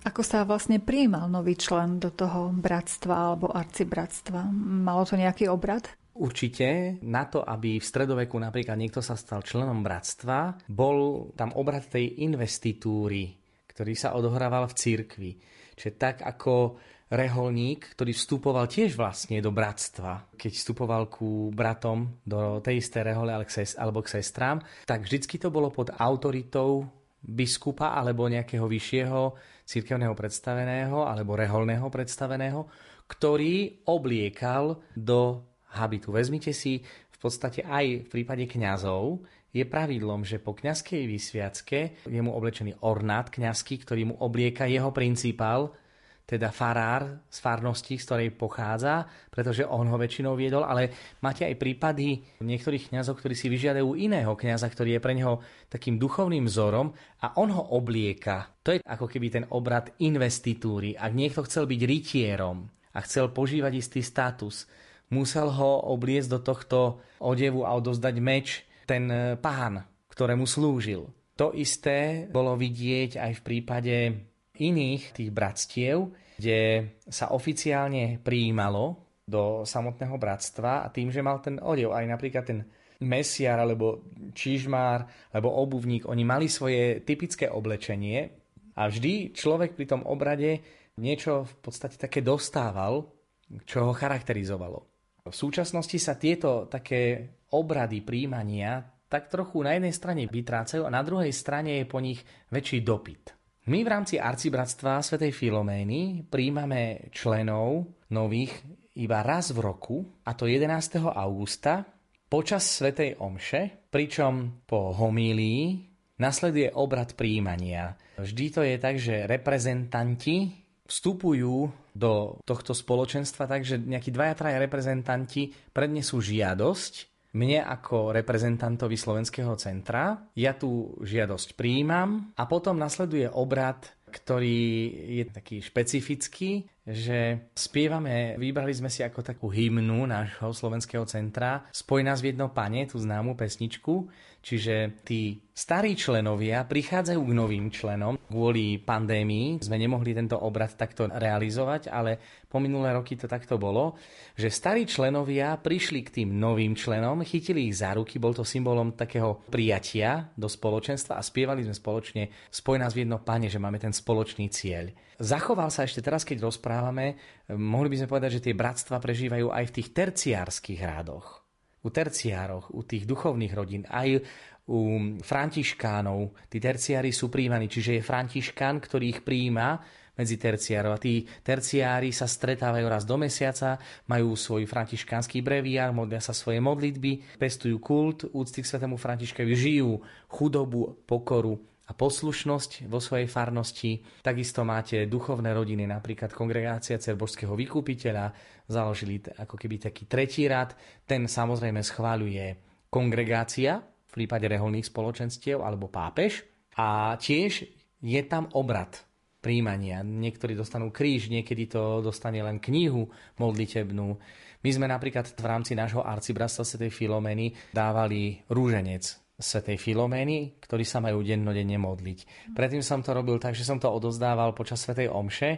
Ako sa vlastne prijímal nový člen do toho bratstva alebo arcibratstva? Malo to nejaký obrad? Určite na to, aby v stredoveku napríklad niekto sa stal členom bratstva, bol tam obrad tej investitúry, ktorý sa odohrával v cirkvi. Čiže tak ako reholník, ktorý vstupoval tiež vlastne do bratstva, keď vstupoval ku bratom do tej isté rehole alebo k sestrám, tak vždycky to bolo pod autoritou biskupa alebo nejakého vyššieho cirkevného predstaveného alebo reholného predstaveného, ktorý obliekal do habitu. Vezmite si v podstate aj v prípade kňazov, je pravidlom, že po kňazskej vysviacke je mu oblečený ornát kňazský, ktorý mu oblieka jeho principál, teda farár z farnosti, z ktorej pochádza, pretože on ho väčšinou viedol, ale máte aj prípady niektorých kňazov, ktorí si vyžiadajú iného kňaza, ktorý je pre neho takým duchovným vzorom a on ho oblieka. To je ako keby ten obrad investitúry. Ak niekto chcel byť rytierom a chcel požívať istý status, musel ho obliecť do tohto odevu a odozdať meč, ten pán, ktorému slúžil. To isté bolo vidieť aj v prípade iných tých bratstiev, kde sa oficiálne prijímalo do samotného bratstva a tým, že mal ten odev, aj napríklad ten mesiar alebo čižmár alebo obuvník, oni mali svoje typické oblečenie a vždy človek pri tom obrade niečo v podstate také dostával, čo ho charakterizovalo. V súčasnosti sa tieto také obrady príjmania tak trochu na jednej strane vytrácajú a na druhej strane je po nich väčší dopyt. My v rámci arcibratstva svätej Filomény príjmame členov nových iba raz v roku, a to 11. augusta, počas svätej Omše, pričom po homílii nasleduje obrad príjmania. Vždy to je tak, že reprezentanti vstupujú do tohto spoločenstva, takže nejakí dvaja, traja reprezentanti prednesú žiadosť mne ako reprezentantovi Slovenského centra. Ja tú žiadosť príjmam a potom nasleduje obrad ktorý je taký špecifický, že spievame, vybrali sme si ako takú hymnu nášho slovenského centra Spoj nás v jedno pane, tú známu pesničku, čiže tí starí členovia prichádzajú k novým členom. Kvôli pandémii sme nemohli tento obrad takto realizovať, ale po minulé roky to takto bolo, že starí členovia prišli k tým novým členom, chytili ich za ruky, bol to symbolom takého prijatia do spoločenstva a spievali sme spoločne Spoj nás v jedno pane, že máme ten spoločný cieľ. Zachoval sa ešte teraz, keď rozprávame, mohli by sme povedať, že tie bratstva prežívajú aj v tých terciárskych rádoch. U terciároch, u tých duchovných rodín, aj u františkánov. Tí terciári sú príjmaní, čiže je františkán, ktorý ich príjma medzi terciárov. A tí terciári sa stretávajú raz do mesiaca, majú svoj františkánsky breviár, modlia sa svoje modlitby, pestujú kult úcty k svetému Františkovi, žijú chudobu, pokoru a poslušnosť vo svojej farnosti. Takisto máte duchovné rodiny, napríklad kongregácia Cerbožského vykupiteľa, založili ako keby taký tretí rad. Ten samozrejme schváľuje kongregácia v prípade reholných spoločenstiev alebo pápež. A tiež je tam obrad príjmania. Niektorí dostanú kríž, niekedy to dostane len knihu modlitebnú. My sme napríklad v rámci nášho arcibratstva Sv. Filomeny dávali rúženec Svetej Filomény, ktorí sa majú dennodenne modliť. Predtým som to robil tak, že som to odozdával počas Svetej Omše,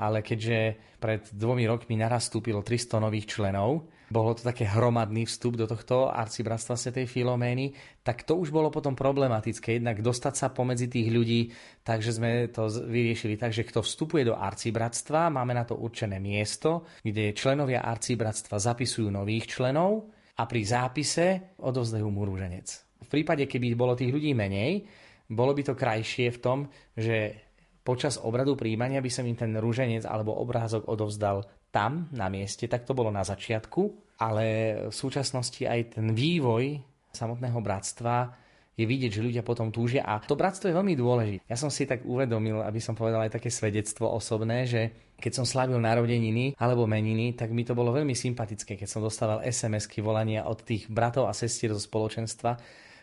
ale keďže pred dvomi rokmi naraz vstúpilo 300 nových členov, bolo to také hromadný vstup do tohto arcibratstva Svetej Filomény, tak to už bolo potom problematické. Jednak dostať sa pomedzi tých ľudí, takže sme to vyriešili tak, že kto vstupuje do arcibratstva, máme na to určené miesto, kde členovia arcibratstva zapisujú nových členov a pri zápise odovzdajú mu rúženec prípade, keby bolo tých ľudí menej, bolo by to krajšie v tom, že počas obradu príjmania by som im ten rúženec alebo obrázok odovzdal tam, na mieste, tak to bolo na začiatku, ale v súčasnosti aj ten vývoj samotného bratstva je vidieť, že ľudia potom túžia a to bratstvo je veľmi dôležité. Ja som si tak uvedomil, aby som povedal aj také svedectvo osobné, že keď som slavil narodeniny alebo meniny, tak mi to bolo veľmi sympatické, keď som dostával SMS-ky volania od tých bratov a sestier zo spoločenstva,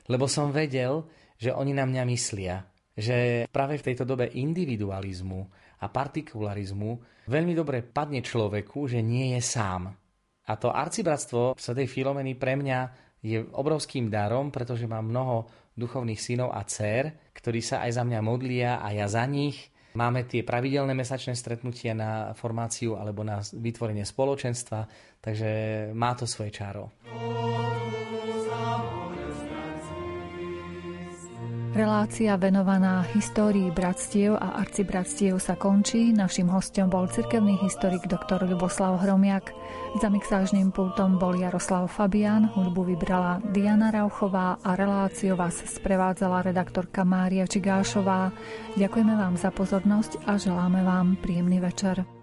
lebo som vedel, že oni na mňa myslia. Že práve v tejto dobe individualizmu a partikularizmu veľmi dobre padne človeku, že nie je sám. A to arcibratstvo Sv. Filomeny pre mňa je obrovským darom, pretože mám mnoho duchovných synov a dcer, ktorí sa aj za mňa modlia a ja za nich. Máme tie pravidelné mesačné stretnutia na formáciu alebo na vytvorenie spoločenstva, takže má to svoje čaro. Relácia venovaná histórii bratstiev a arcibratstiev sa končí. Našim hostom bol cirkevný historik dr. Ľuboslav Hromiak. Za mixážnym pultom bol Jaroslav Fabian, hudbu vybrala Diana Rauchová a reláciu vás sprevádzala redaktorka Mária Čigášová. Ďakujeme vám za pozornosť a želáme vám príjemný večer.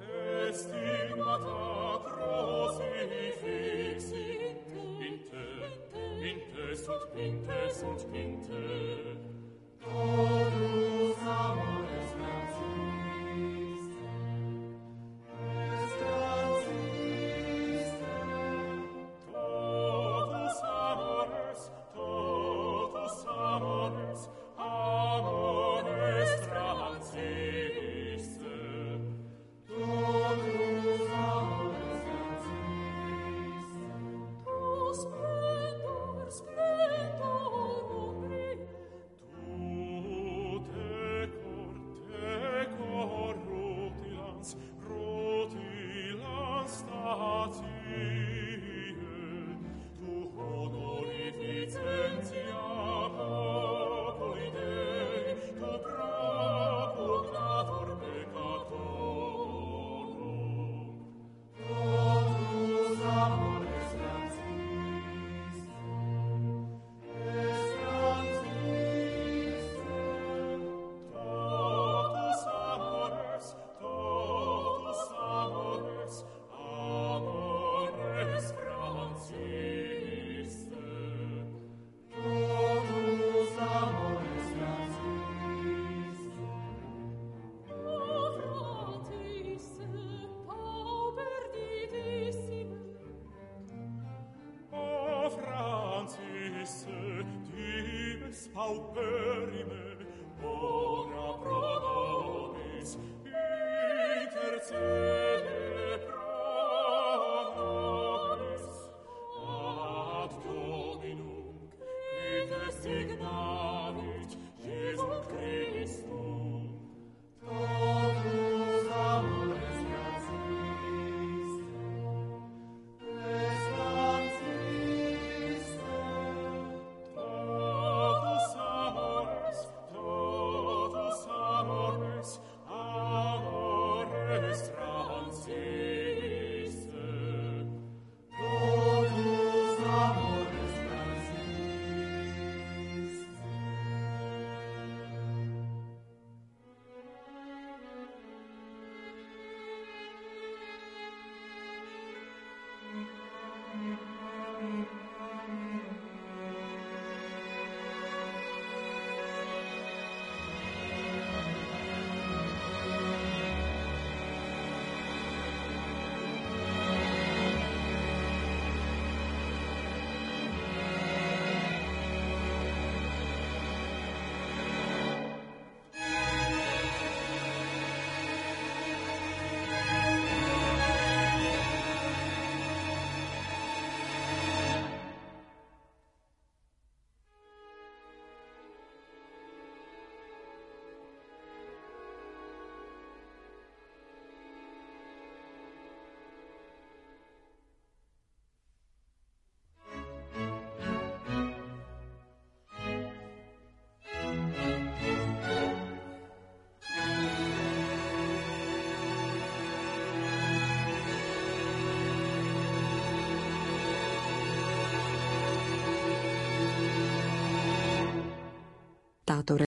Táto